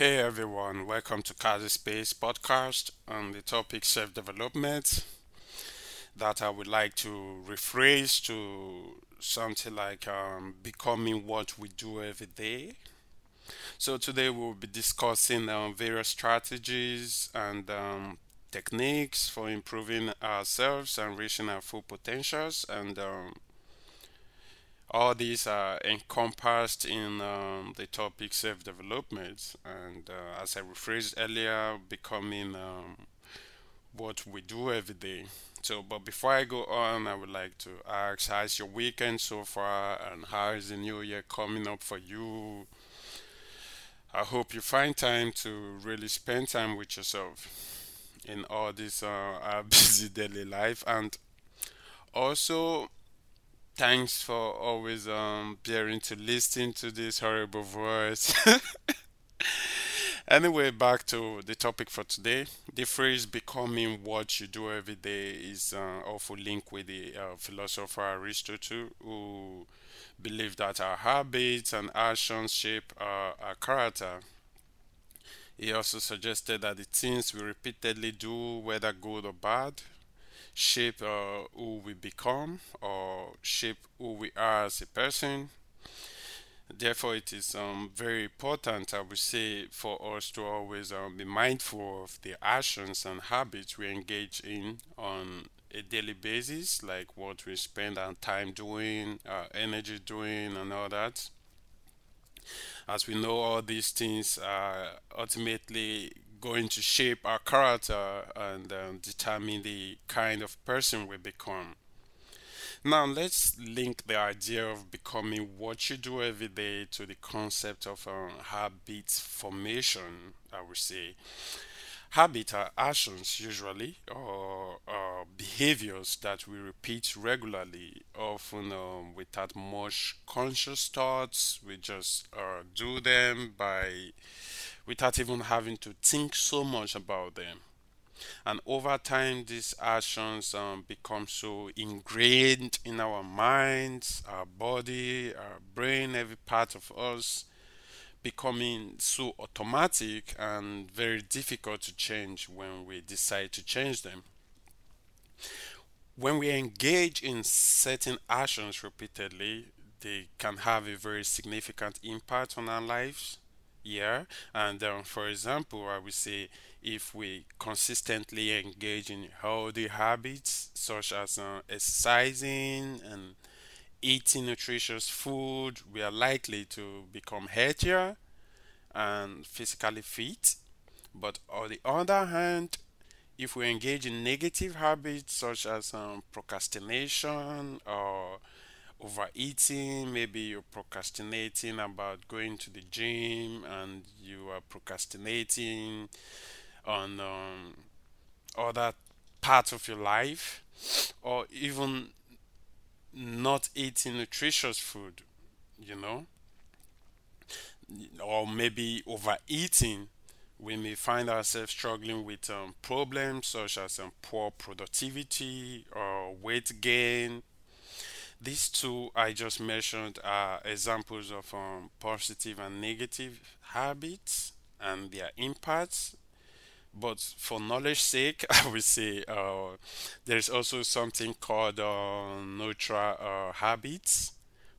Hey everyone, welcome to Kazzy's Space podcast on the topic self development that I would like to rephrase to something like um, becoming what we do every day. So today we'll be discussing um, various strategies and um, techniques for improving ourselves and reaching our full potentials and um, all these are encompassed in um, the topic self development and uh, as i rephrased earlier becoming um, what we do every day. So but before i go on i would like to ask how's your weekend so far and how is the new year coming up for you? I hope you find time to really spend time with yourself in all this uh, busy daily life. And also Thanks for always um bearing to listen to this horrible voice. anyway, back to the topic for today. The phrase "becoming what you do every day" is uh, also linked with the uh, philosopher Aristotle, who believed that our habits and actions shape our, our character. He also suggested that the things we repeatedly do, whether good or bad, shape uh, who we become or shape who we are as a person. Therefore, it is um, very important, I would say, for us to always um, be mindful of the actions and habits we engage in on a daily basis, like what we spend our time doing, our energy doing, and all that. As we know, all these things are ultimately going to shape our character and um, determine the kind of person we become. Now, let's link the idea of becoming what you do every day to the concept of um, habit formation, I would say. Habit are actions, usually, or uh, behaviors that we repeat regularly, often um, without much conscious thoughts. We just uh, do them by without even having to think so much about them. And over time, these actions um, become so ingrained in our minds, our body, our brain, every part of us, becoming so automatic and very difficult to change when we decide to change them. When we engage in certain actions repeatedly, they can have a very significant impact on our lives yeah and for example i would say if we consistently engage in healthy habits such as uh, exercising and eating nutritious food we are likely to become healthier and physically fit. But on the other hand if we engage in negative habits such as um, procrastination or overeating, maybe you're procrastinating about going to the gym and you are procrastinating on um, other parts of your life, or even not eating nutritious food, you know, or maybe overeating. We may find ourselves struggling with um, problems such as um, poor productivity or weight gain these two I just mentioned are examples of um, positive and negative habits and their impacts. But for knowledge sake, I would say uh, there's also something called uh, neutral uh, habits,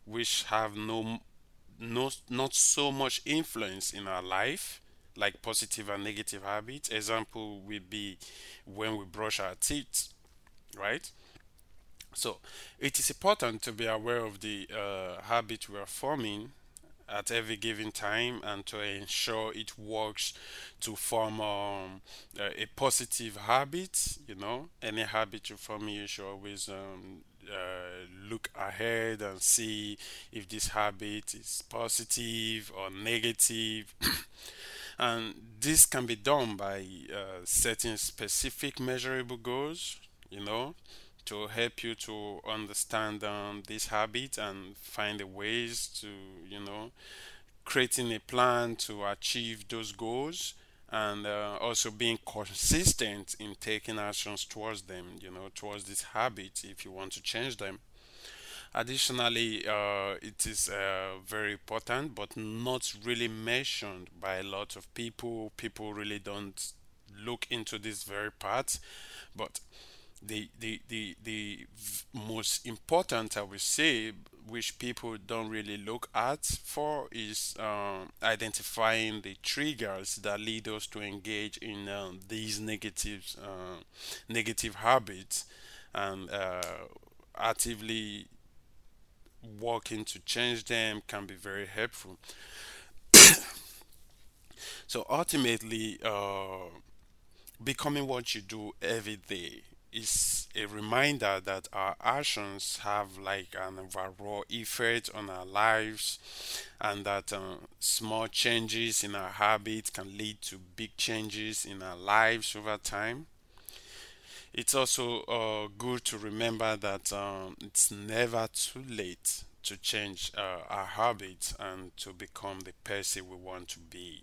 which have no, no, not so much influence in our life, like positive and negative habits. Example would be when we brush our teeth, right? So it is important to be aware of the uh, habit we are forming at every given time and to ensure it works to form um, a positive habit. You know, any habit you form, you should always um, uh, look ahead and see if this habit is positive or negative. and this can be done by uh, setting specific measurable goals, you know, to help you to understand um, this habit and find the ways to you know creating a plan to achieve those goals and uh, also being consistent in taking actions towards them you know towards this habit if you want to change them Additionally, uh, it is uh, very important, but not really mentioned by a lot of people. People really don't look into this very part, but the the the the most important I would say, which people don't really look at for, is um, identifying the triggers that lead us to engage in um, these negative uh, negative habits and uh, actively working to change them can be very helpful. So ultimately, uh, becoming what you do every day is a reminder that our actions have like an overall effect on our lives and that uh, small changes in our habits can lead to big changes in our lives over time it's also uh, good to remember that um, it's never too late to change uh, our habits and to become the person we want to be.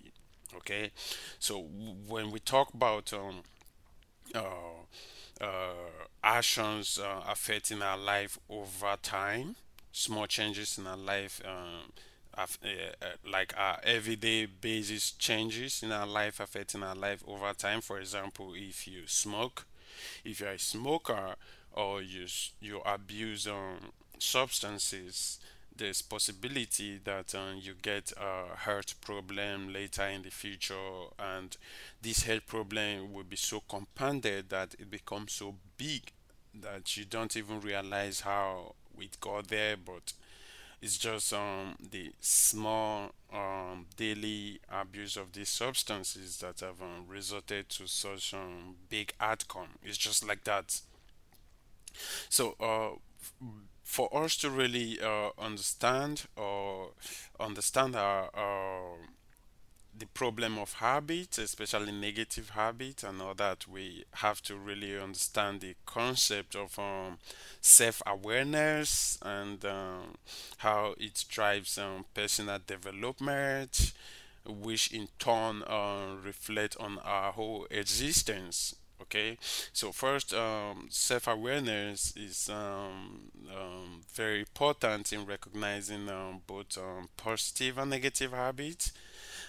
Okay, so when we talk about um, uh, actions uh, affecting our life over time, small changes in our life, um, uh, uh, like our everyday basis changes in our life affecting our life over time. For example, if you smoke, if you're a smoker or you you abuse um, substances there's possibility that um, you get a heart problem later in the future and this health problem will be so compounded that it becomes so big that you don't even realize how it got there but it's just um, the small um, daily abuse of these substances that have um, resulted to such um, big outcome. It's just like that. So, uh, for us to really uh, understand or understand our, our the problem of habits, especially negative habits, and all that, we have to really understand the concept of um, self awareness and um, how it drives um, personal development, which in turn uh, reflect on our whole existence. Okay, so first, um, self awareness is um, um, very important in recognizing um, both um, positive and negative habits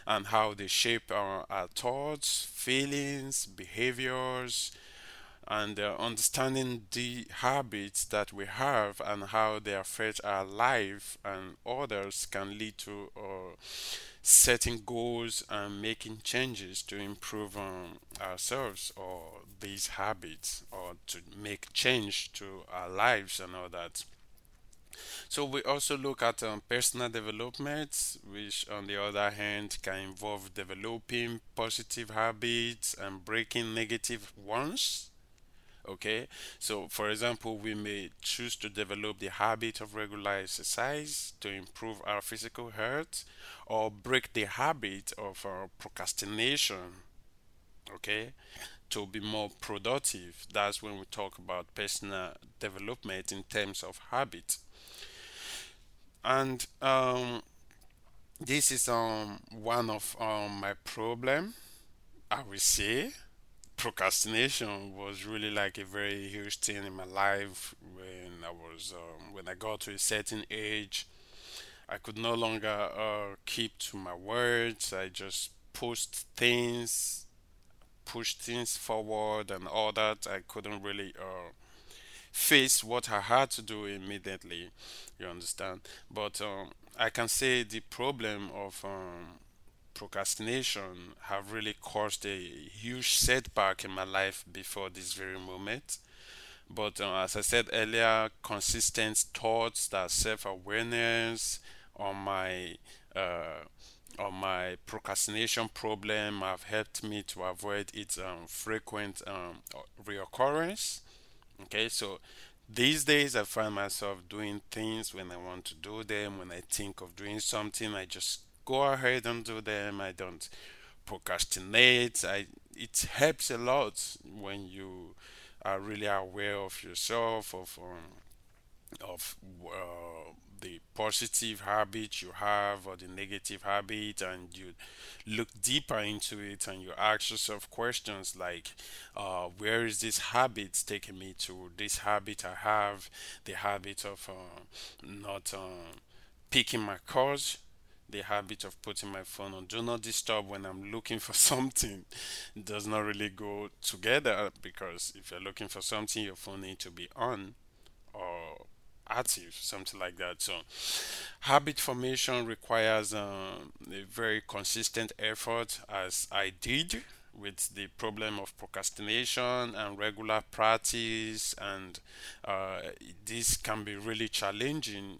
and how they shape our, our thoughts, feelings, behaviors, and uh, understanding the habits that we have and how they affect our life and others can lead to uh, setting goals and making changes to improve um, ourselves or these habits or to make change to our lives and all that. So we also look at um, personal development, which on the other hand can involve developing positive habits and breaking negative ones. Okay, so for example, we may choose to develop the habit of regular exercise to improve our physical health, or break the habit of uh, procrastination. Okay, to be more productive. That's when we talk about personal development in terms of habit. And um, this is um one of um my problem i will say procrastination was really like a very huge thing in my life when i was um, when i got to a certain age i could no longer uh, keep to my words i just pushed things pushed things forward and all that i couldn't really uh, face what I had to do immediately. You understand? But um, I can say the problem of um, procrastination have really caused a huge setback in my life before this very moment. But uh, as I said earlier, consistent thoughts, that self-awareness on my uh, on my procrastination problem have helped me to avoid its um, frequent um, reoccurrence Okay, so these days I find myself doing things when I want to do them. When I think of doing something, I just go ahead and do them. I don't procrastinate. I it helps a lot when you are really aware of yourself, of um, of uh, the positive habit you have or the negative habit and you look deeper into it and you ask yourself questions like uh, where is this habit taking me to this habit i have the habit of uh, not uh, picking my calls the habit of putting my phone on do not disturb when I'm looking for something does not really go together because if you're looking for something, your phone needs to be on or active, something like that. So, habit formation requires um, a very consistent effort, as I did with the problem of procrastination and regular practice and uh, this can be really challenging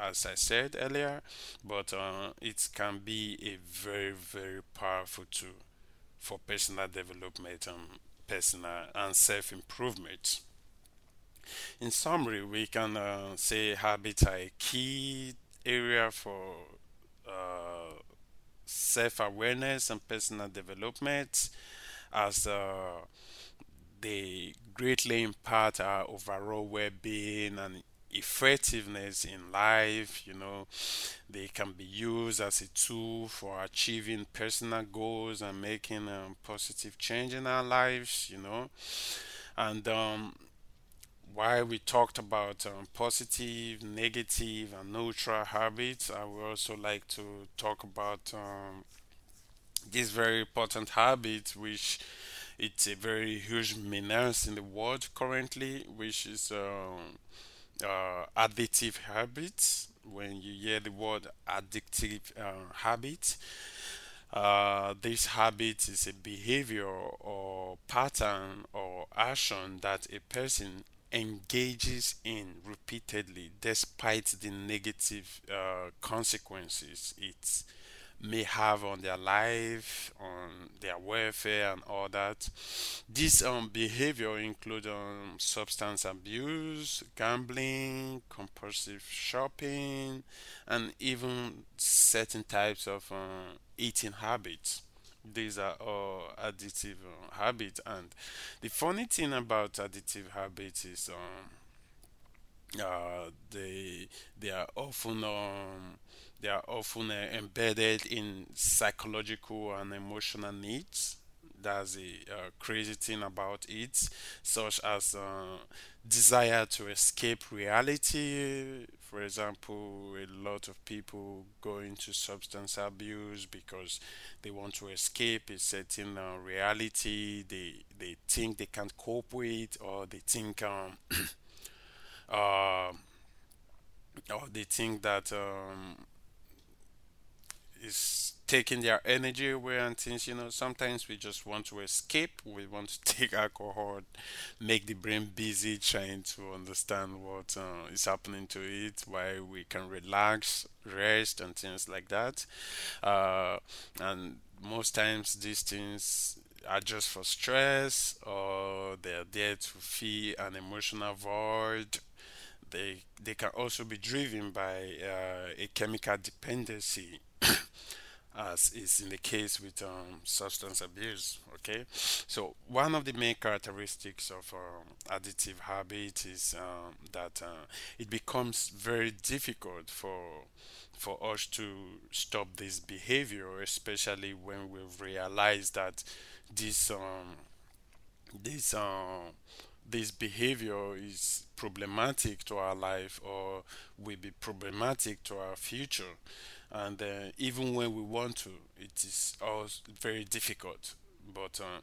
as i said earlier but uh, it can be a very very powerful tool for personal development and personal and self-improvement. In summary we can uh, say habits are a key area for uh, self-awareness and personal development as uh, they greatly impact our overall well-being and effectiveness in life you know. They can be used as a tool for achieving personal goals and making a um, positive change in our lives you know. And um, while we talked about um, positive negative and neutral habits i would also like to talk about um, this very important habit which it's a very huge menace in the world currently which is um, uh, addictive habits. When you hear the word addictive uh, habit uh, this habit is a behavior or pattern or action that a person engages in repeatedly despite the negative uh, consequences it may have on their life, on their welfare, and all that. This um, behavior include um, substance abuse, gambling, compulsive shopping, and even certain types of uh, eating habits. These are all addictive uh, habits, and the funny thing about addictive habits is um, uh, they they are often um, they are often uh, embedded in psychological and emotional needs. That's the uh, crazy thing about it, such as uh, desire to escape reality. For example, a lot of people go into substance abuse because they want to escape a certain uh, reality. They they think they can't cope with, or they think um, uh, or they think that um, is taking their energy away and things you know. Sometimes we just want to escape. We want to take alcohol make the brain busy trying to understand what uh, is happening to it why we can relax rest and things like that. Uh, and most times these things are just for stress or they're there to fill an emotional void they they can also be driven by uh, a chemical dependency as is in the case with um, substance abuse. Okay, so one of the main characteristics of um, addictive habit is um, that uh, it becomes very difficult for for us to stop this behavior, especially when we realize that this um, this uh, this behavior is problematic to our life or will be problematic to our future. And uh, even when we want to it is all very difficult. But uh,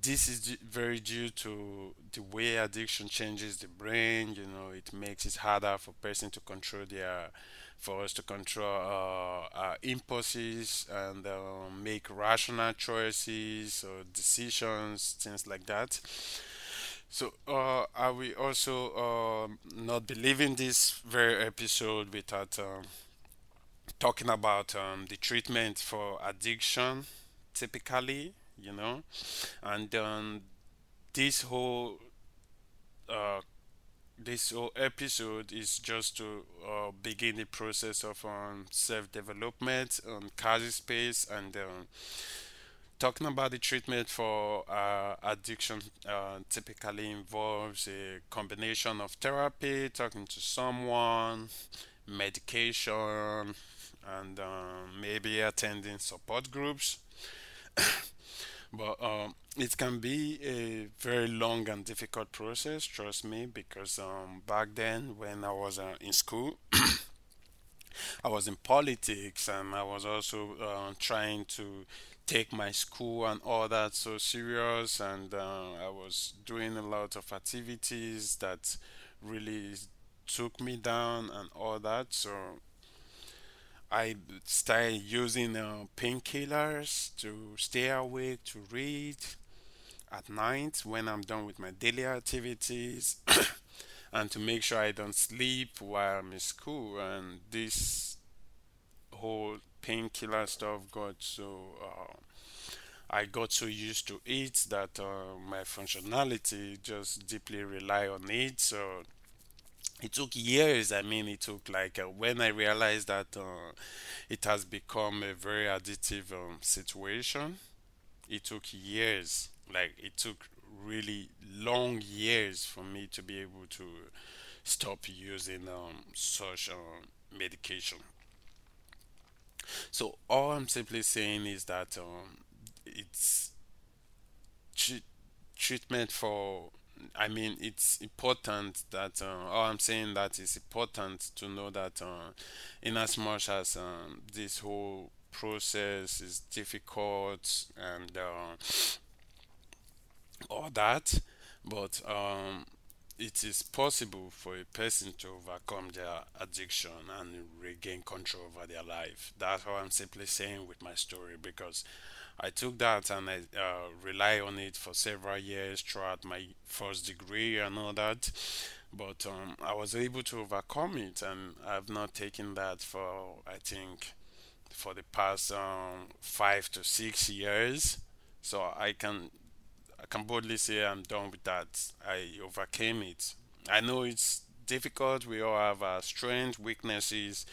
this is very due to the way addiction changes the brain you know it makes it harder for person to control their for us to control uh, our impulses and uh, make rational choices or decisions things like that so uh, I will also um, not be leaving this very episode without um, talking about um, the treatment for addiction typically you know? And um, this whole uh, this whole episode is just to uh, begin the process of um, self-development on Kazzy's space and um, talking about the treatment for uh, addiction uh, typically involves a combination of therapy talking to someone medication and um, maybe attending support groups. But um, it can be a very long and difficult process trust me because um, back then when i was uh, in school I was in politics and I was also uh, trying to take my school and all that so serious and uh, I was doing a lot of activities that really took me down and all that so I started using uh, painkillers to stay awake to read at night when I'm done with my daily activities and to make sure I don't sleep while I'm in school. And this whole painkiller stuff got so uh, I got so used to it that uh, my functionality just deeply rely on it. So it took years. I mean, it took like uh, when I realized that uh, it has become a very addictive um, situation. It took years. Like it took really long years for me to be able to stop using um, such um, medication. So all I'm simply saying is that um, it's tre- treatment for. I mean, it's important that uh, all I'm saying that it's important to know that uh, in as much as um, this whole process is difficult and uh, all that, but um, it is possible for a person to overcome their addiction and regain control over their life. That's what I'm simply saying with my story because I took that and I uh, rely on it for several years throughout my first degree and all that. But um, I was able to overcome it, and I've not taken that for I think for the past um, five to six years. So I can I can boldly say I'm done with that. I overcame it. I know it's difficult. We all have our strengths, weaknesses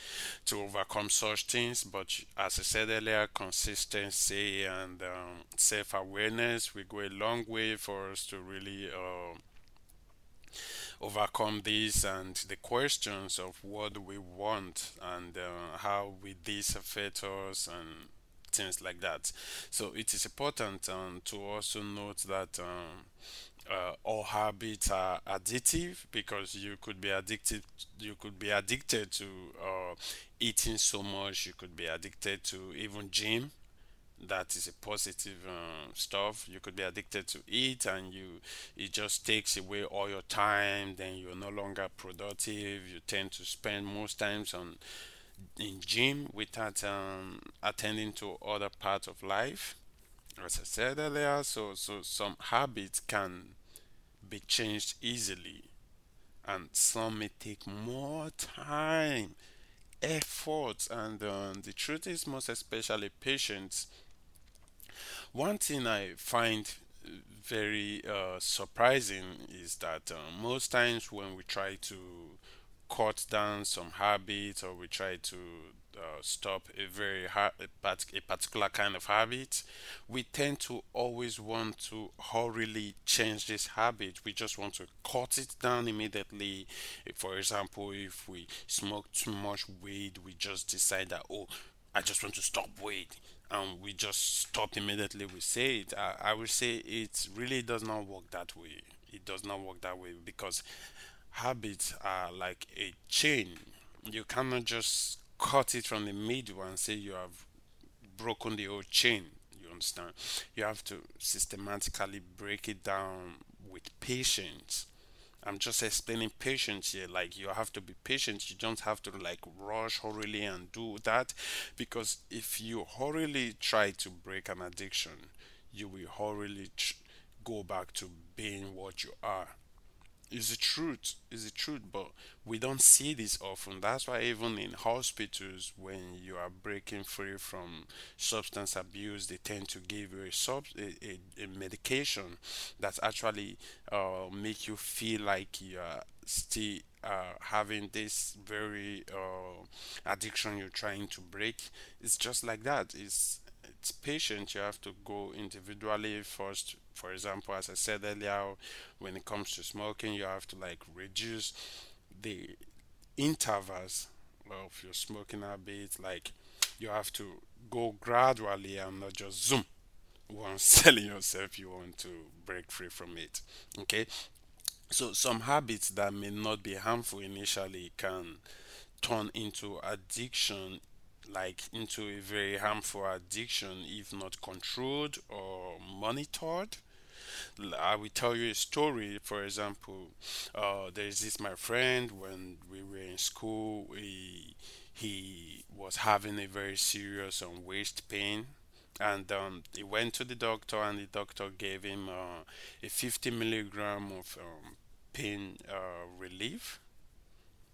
to overcome such things. But as I said earlier, consistency and um, self awareness will go a long way for us to really uh, overcome this and the questions of what we want and uh, how will this affect us and things like that. So it is important um, to also note that um, uh, all habits are addictive because you could be addicted. You could be addicted to uh, eating so much. You could be addicted to even gym. That is a positive um, stuff. You could be addicted to it, and you it just takes away all your time. Then you're no longer productive. You tend to spend most times on in gym without um, attending to other parts of life. As I said earlier, so so some habits can be changed easily, and some may take more time, effort, and um, the truth is, most especially patience. One thing I find very uh, surprising is that uh, most times when we try to cut down some habits or we try to uh, stop a very ha- a, part- a particular kind of habit, we tend to always want to hurriedly change this habit. We just want to cut it down immediately. For example, if we smoke too much weed, we just decide that, oh, I just want to stop weed. And we just stop immediately. We say it. I, I say it really does not work that way. It does not work that way because habits are like a chain. You cannot just cut it from the middle and say you have broken the whole chain. You understand? You have to systematically break it down with patience. I'm just explaining patience here. Like you have to be patient. You don't have to like rush hurriedly and do that because if you hurriedly try to break an addiction, you will hurriedly tr- go back to being what you are is the truth is the truth but we don't see this often. That's why even in hospitals when you are breaking free from substance abuse they tend to give you a sub a, a, a medication that actually uh, make you feel like you are still uh, having this very uh, addiction you're trying to break. It's just like that. It's it's patient you have to go individually first for example as i said earlier when it comes to smoking you have to like reduce the intervals of your smoking habit. Like you have to go gradually and not just zoom once telling yourself you want to break free from it. Okay, so some habits that may not be harmful initially can turn into addiction like into a very harmful addiction if not controlled or monitored I will tell you a story. For example, uh, there's this my friend when we were in school. He he was having a very serious um, waist pain, and um, he went to the doctor, and the doctor gave him uh, a 50 milligram of um, pain uh, relief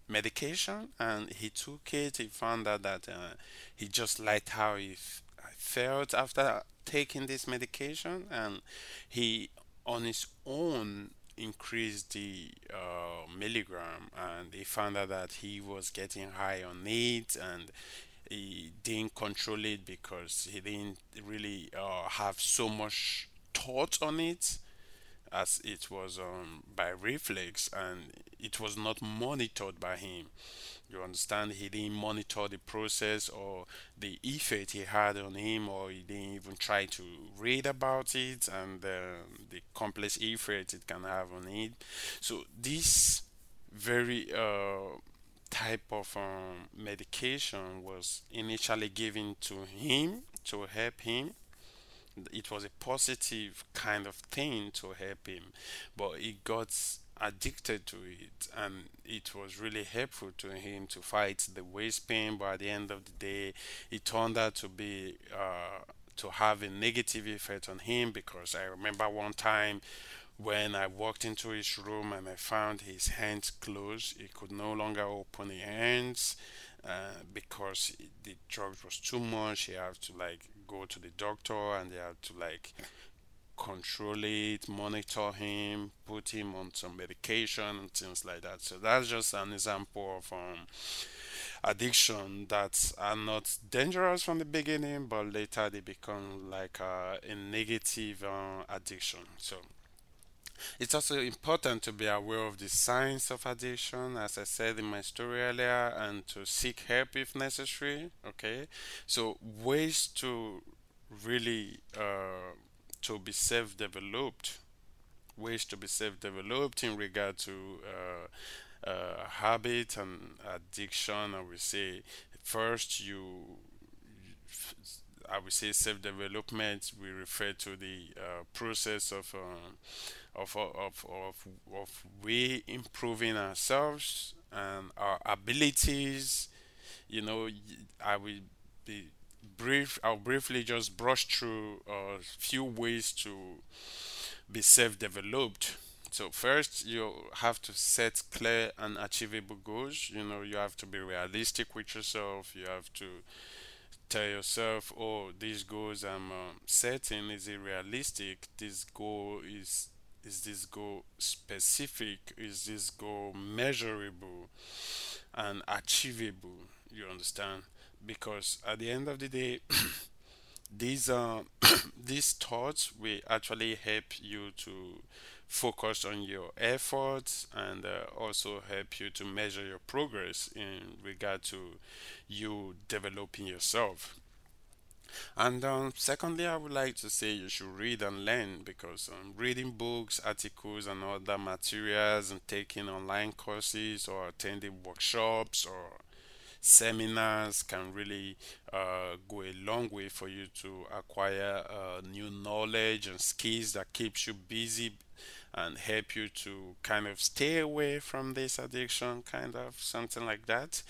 medication, and he took it. He found out that uh, he just liked how he f- felt after taking this medication, and he on his own increased the uh, milligram and he found out that he was getting high on it and he didn't control it because he didn't really uh, have so much thought on it as it was um, by reflex and it was not monitored by him. You understand? He didn't monitor the process or the effect he had on him, or he didn't even try to read about it and uh, the complex effect it can have on it. So, this very uh, type of um, medication was initially given to him to help him it was a positive kind of thing to help him, but he got addicted to it and it was really helpful to him to fight the waist pain but at the end of the day it turned out to be uh, to have a negative effect on him because i remember one time when i walked into his room and i found his hands closed he could no longer open his hands uh, because the drug was too much. He had to like go to the doctor and they have to like control it, monitor him, put him on some medication and things like that. So that's just an example of um, addiction that are not dangerous from the beginning, but later they become like uh, a negative uh, addiction. So it's also important to be aware of the signs of addiction, as I said in my story earlier, and to seek help if necessary. Okay, so ways to really uh, to be self-developed ways to be self-developed in regard to uh, uh, habit and addiction i would say first you i would say self-development we refer to the uh, process of, uh, of, of, of, of we improving ourselves and our abilities. You know i will be brief i'll briefly just brush through a few ways to be self-developed. So first you have to set clear and achievable goals. You know you have to be realistic with yourself. You have to tell yourself oh these goals i'm um, setting is it realistic? This goal is is this goal specific? Is this goal measurable and achievable? You understand? Because at the end of the day these uh, these thoughts will actually help you to focus on your efforts and uh, also help you to measure your progress in regard to you developing yourself. And um, secondly i would like to say you should read and learn because um, reading books articles and other materials and taking online courses or attending workshops or seminars can really uh, go a long way for you to acquire uh, new knowledge and skills that keeps you busy and help you to kind of stay away from this addiction kind of something like that.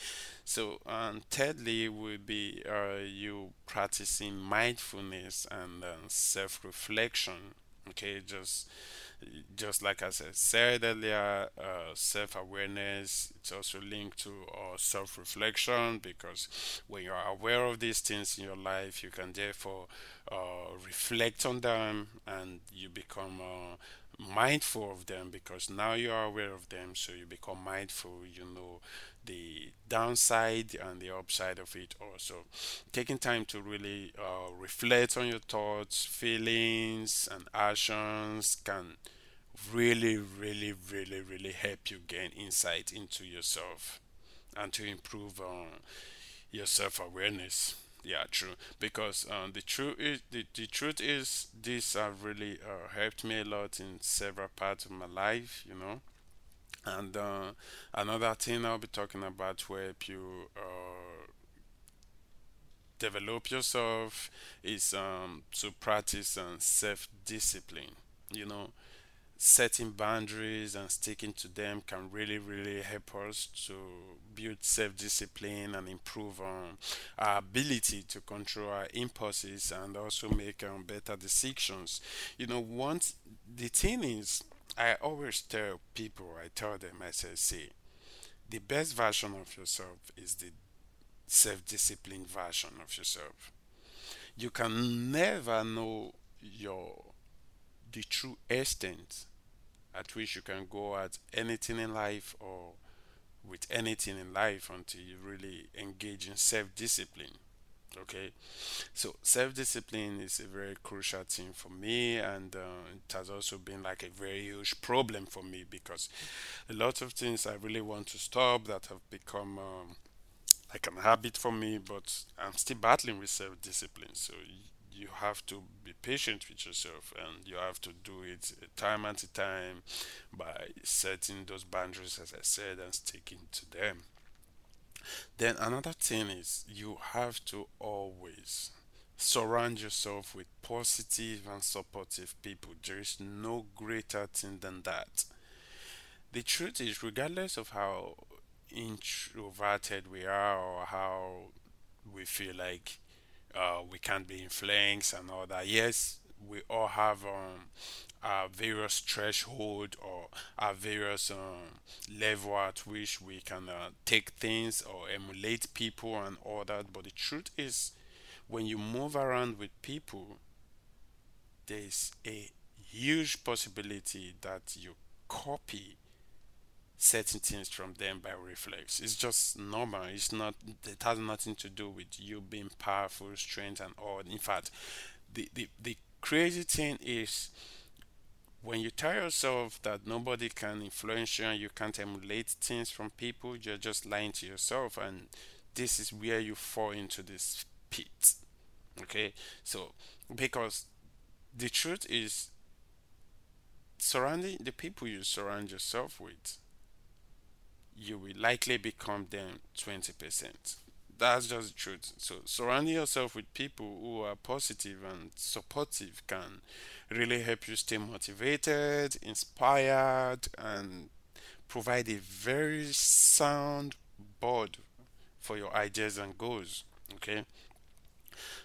So um, thirdly would be uh, you practicing mindfulness and uh, self-reflection okay? Just just like I said earlier, uh, self awareness, it's also linked to uh, self reflection because when you're aware of these things in your life, you can therefore uh, reflect on them and you become uh, mindful of them because now you are aware of them, so you become mindful, you know the downside and the upside of it also taking time to really uh, reflect on your thoughts feelings and actions can really really really really help you gain insight into yourself and to improve uh, your self-awareness. Yeah, true. Because um, the truth is, the, the truth is, this have really uh, helped me a lot in several parts of my life. You know, and uh, another thing I'll be talking about will help you uh, develop yourself is um, to practice um, self-discipline. You know, setting boundaries and sticking to them can really really help us to build self-discipline and improve um, our ability to control our impulses and also make um, better decisions. You know once the thing is i always tell people i tell them i say see the best version of yourself is the self-disciplined version of yourself. You can never know your the true extent at which you can go at anything in life or with anything in life until you really engage in self discipline. Okay, so self discipline is a very crucial thing for me, and uh, it has also been like a very huge problem for me because a lot of things I really want to stop that have become um, like an habit for me, but I'm still battling with self discipline. So you have to be patient with yourself and you have to do it time after time by setting those boundaries as i said and sticking to them. Then another thing is you have to always surround yourself with positive and supportive people. There is no greater thing than that. The truth is regardless of how introverted we are or how we feel like uh, we can't be influenced and all that. Yes, we all have um, various threshold or our various um, level at which we can uh, take things or emulate people and all that. But the truth is, when you move around with people, there's a huge possibility that you copy certain things from them by reflex. It's just normal. It's not. It has nothing to do with you being powerful, strength, and all. In fact, the the the crazy thing is when you tell yourself that nobody can influence you and you can't emulate things from people, you're just lying to yourself, and this is where you fall into this pit. Okay, so because the truth is surrounding the people you surround yourself with you will likely become them 20%. That's just the truth. So, surrounding yourself with people who are positive and supportive can really help you stay motivated, inspired, and provide a very sound board for your ideas and goals. Okay.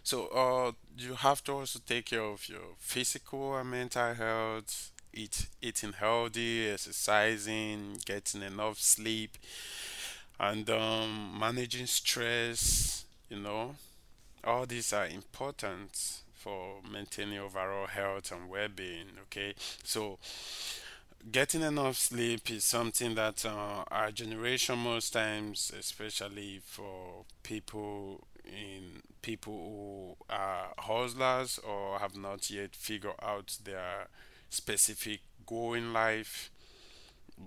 So, uh, you have to also take care of your physical and mental health eat eating healthy, exercising, getting enough sleep, and um, managing stress. You know, all these are important for maintaining overall health and well-being. Okay, so getting enough sleep is something that uh, our generation most times especially for people in people who are hustlers or have not yet figured out their specific goal in life.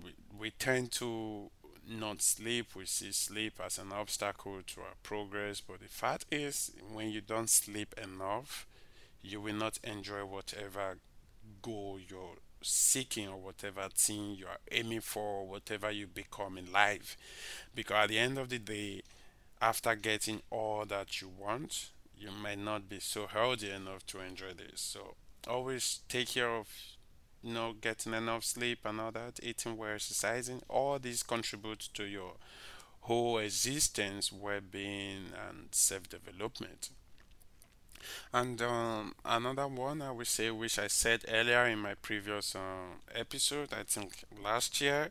We, we tend to not sleep. We see sleep as an obstacle to our progress. But the fact is, when you don't sleep enough, you will not enjoy whatever goal you're seeking or whatever thing you are aiming for, whatever you become in life. Because at the end of the day, after getting all that you want, you might not be so healthy enough to enjoy this. So always take care of you know, getting enough sleep and all that, eating well, exercising, all these contribute to your whole existence, well-being, and self-development. And um, another one I would say, which I said earlier in my previous uh, episode, I think last year,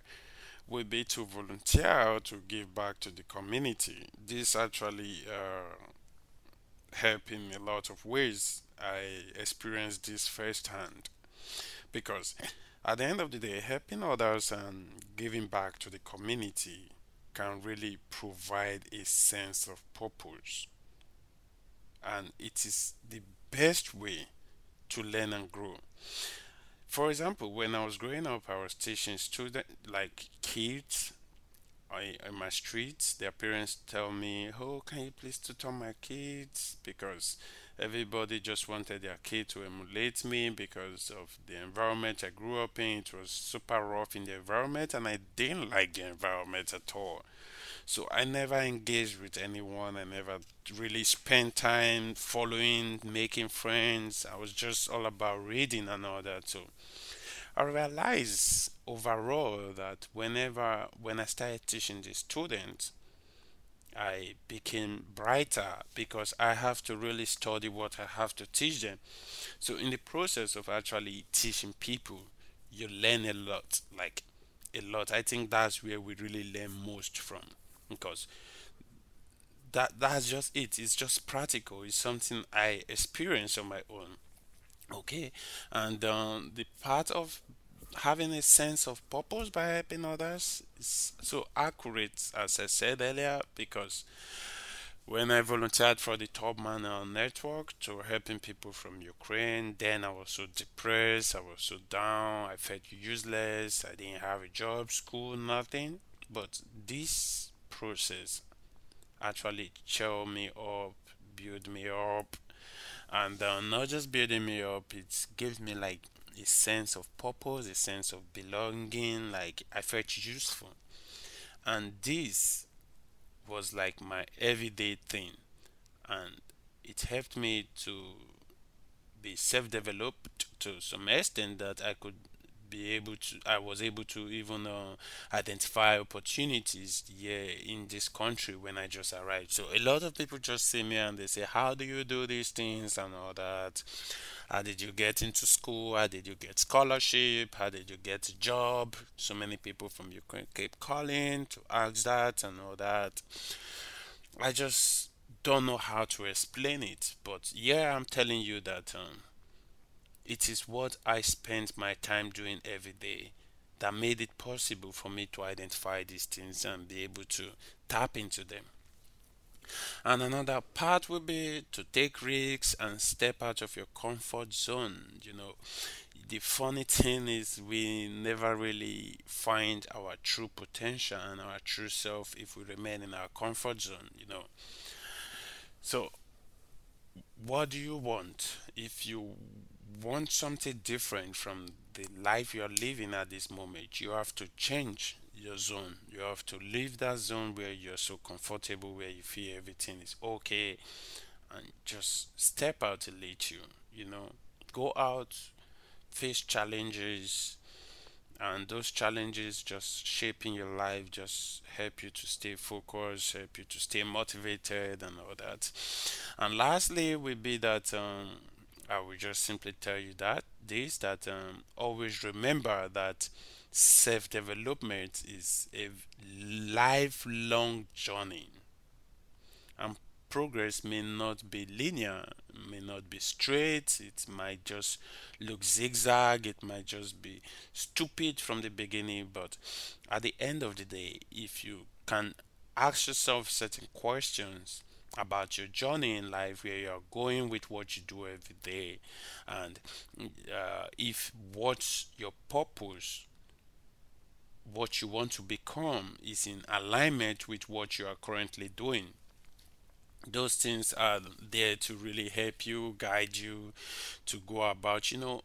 would be to volunteer to give back to the community. This actually uh, helped in a lot of ways. I experienced this firsthand because at the end of the day, helping others and giving back to the community can really provide a sense of purpose. And it is the best way to learn and grow. For example, when I was growing up, I was teaching students, like kids, I, in my streets, their parents tell me, "Oh, can you please tutor my kids?" Because everybody just wanted their kid to emulate me because of the environment I grew up in. It was super rough in the environment, and I didn't like the environment at all. So I never engaged with anyone. I never really spent time following, making friends. I was just all about reading and all that. So I realized overall that whenever when I started teaching the students, I became brighter because I have to really study what I have to teach them. So in the process of actually teaching people, you learn a lot, like a lot. I think that's where we really learn most from because that that's just it. It's just practical. It's something I experience on my own. Okay, and um, the part of having a sense of purpose by helping others is so accurate as I said earlier because when I volunteered for the Top Man uh, network to helping people from Ukraine, then I was so depressed, I was so down, I felt useless, I didn't have a job, school, nothing. But this process actually cheered me up, built me up, and uh, not just building me up, it gave me like a sense of purpose, a sense of belonging, like I felt useful. And this was like my everyday thing, and it helped me to be self-developed to some extent that I could be able to I was able to even uh, identify opportunities here in this country when I just arrived. So a lot of people just see me and they say, "How do you do these things and all that? How did you get into school? How did you get scholarship? How did you get a job?" So many people from Ukraine keep calling to ask that and all that. I just don't know how to explain it, but yeah, I'm telling you that um, it is what I spent my time doing every day that made it possible for me to identify these things and be able to tap into them. And another part will be to take risks and step out of your comfort zone. You know, the funny thing is, we never really find our true potential and our true self if we remain in our comfort zone, you know. So, what do you want? If you want something different from the life you're living at this moment, you have to change your zone. You have to leave that zone where you're so comfortable, where you feel everything is okay, and just step out lead you. You know, go out, face challenges, and those challenges just shaping your life just help you to stay focused help you to stay motivated and all that and lastly will be that um, i will just simply tell you that this that um, always remember that self-development is a lifelong journey. And progress may not be linear, may not be straight, it might just look zigzag, it might just be stupid from the beginning, but at the end of the day, if you can ask yourself certain questions about your journey in life, where you're going with what you do every day, and uh, if what's your purpose what you want to become is in alignment with what you are currently doing. Those things are there to really help you, guide you to go about. You know,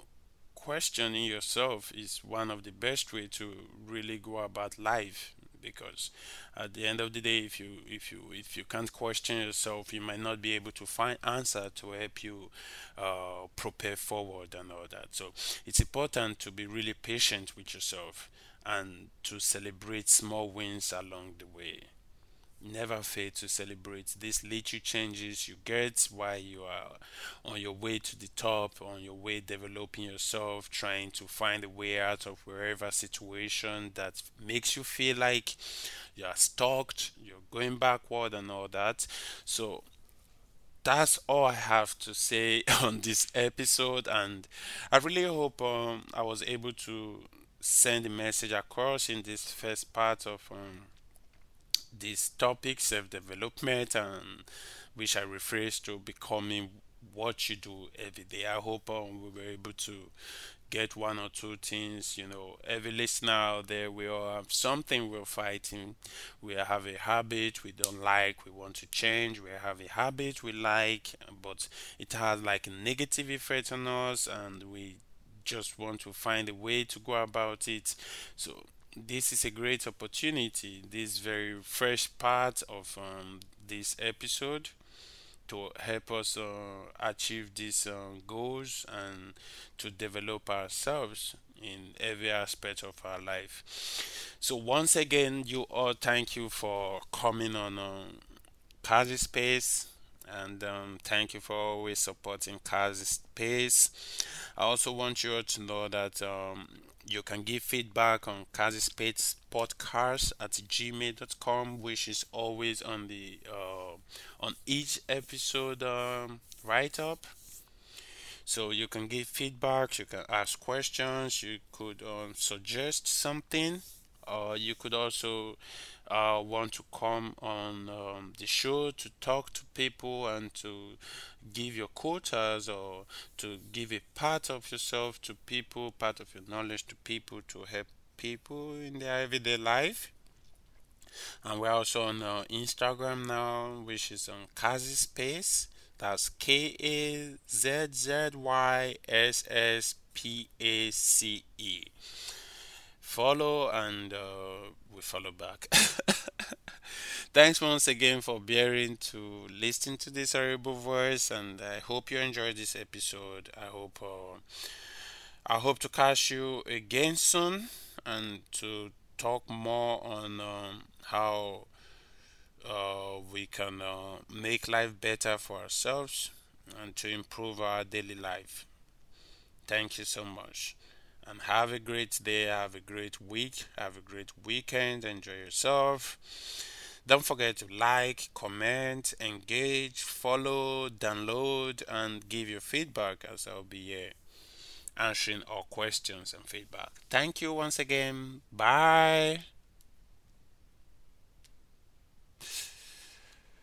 questioning yourself is one of the best way to really go about life because at the end of the day if you if you if you can't question yourself you might not be able to find answer to help you uh, prepare forward and all that so it's important to be really patient with yourself and to celebrate small wins along the way. Never fail to celebrate these little changes you get while you are on your way to the top, on your way developing yourself, trying to find a way out of wherever situation that makes you feel like you are stuck, you're going backward, and all that. So, that's all I have to say on this episode, and I really hope um, I was able to send a message across in this first part of um, this topics of development and which I rephrase to becoming what you do every day. I hope um, we were able to get one or two things. You know, every listener out there, we all have something we're fighting. We have a habit we don't like, we want to change. We have a habit we like, but it has like a negative effect on us, and we just want to find a way to go about it. So this is a great opportunity. This very fresh part of um, this episode to help us uh, achieve these uh, goals and to develop ourselves in every aspect of our life. So once again, you all thank you for coming on uh, Kazzy's Space and um, thank you for always supporting Kazzy's Space. I also want you to know that um, you can give feedback on Kazzy's Space podcast at gmail.com, which is always on the uh, on each episode um, write up. So you can give feedback, you can ask questions, you could um, suggest something, or you could also uh, want to come on um, the show to talk to people and to give your quotas or to give a part of yourself to people, part of your knowledge to people to help people in their everyday life. And we're also on uh, Instagram now, which is on Kazzy's Space. That's K A Z Z Y S S P A C E. Follow and uh, we follow back. Thanks once again for bearing to listen to this horrible voice, and I hope you enjoyed this episode. I hope uh, I hope to catch you again soon and to talk more on um, how uh, we can uh, make life better for ourselves and to improve our daily life. Thank you so much. And have a great day, have a great week, have a great weekend, enjoy yourself. Don't forget to like, comment, engage, follow, download, and give your feedback as I'll be here answering all questions and feedback. Thank you once again. Bye.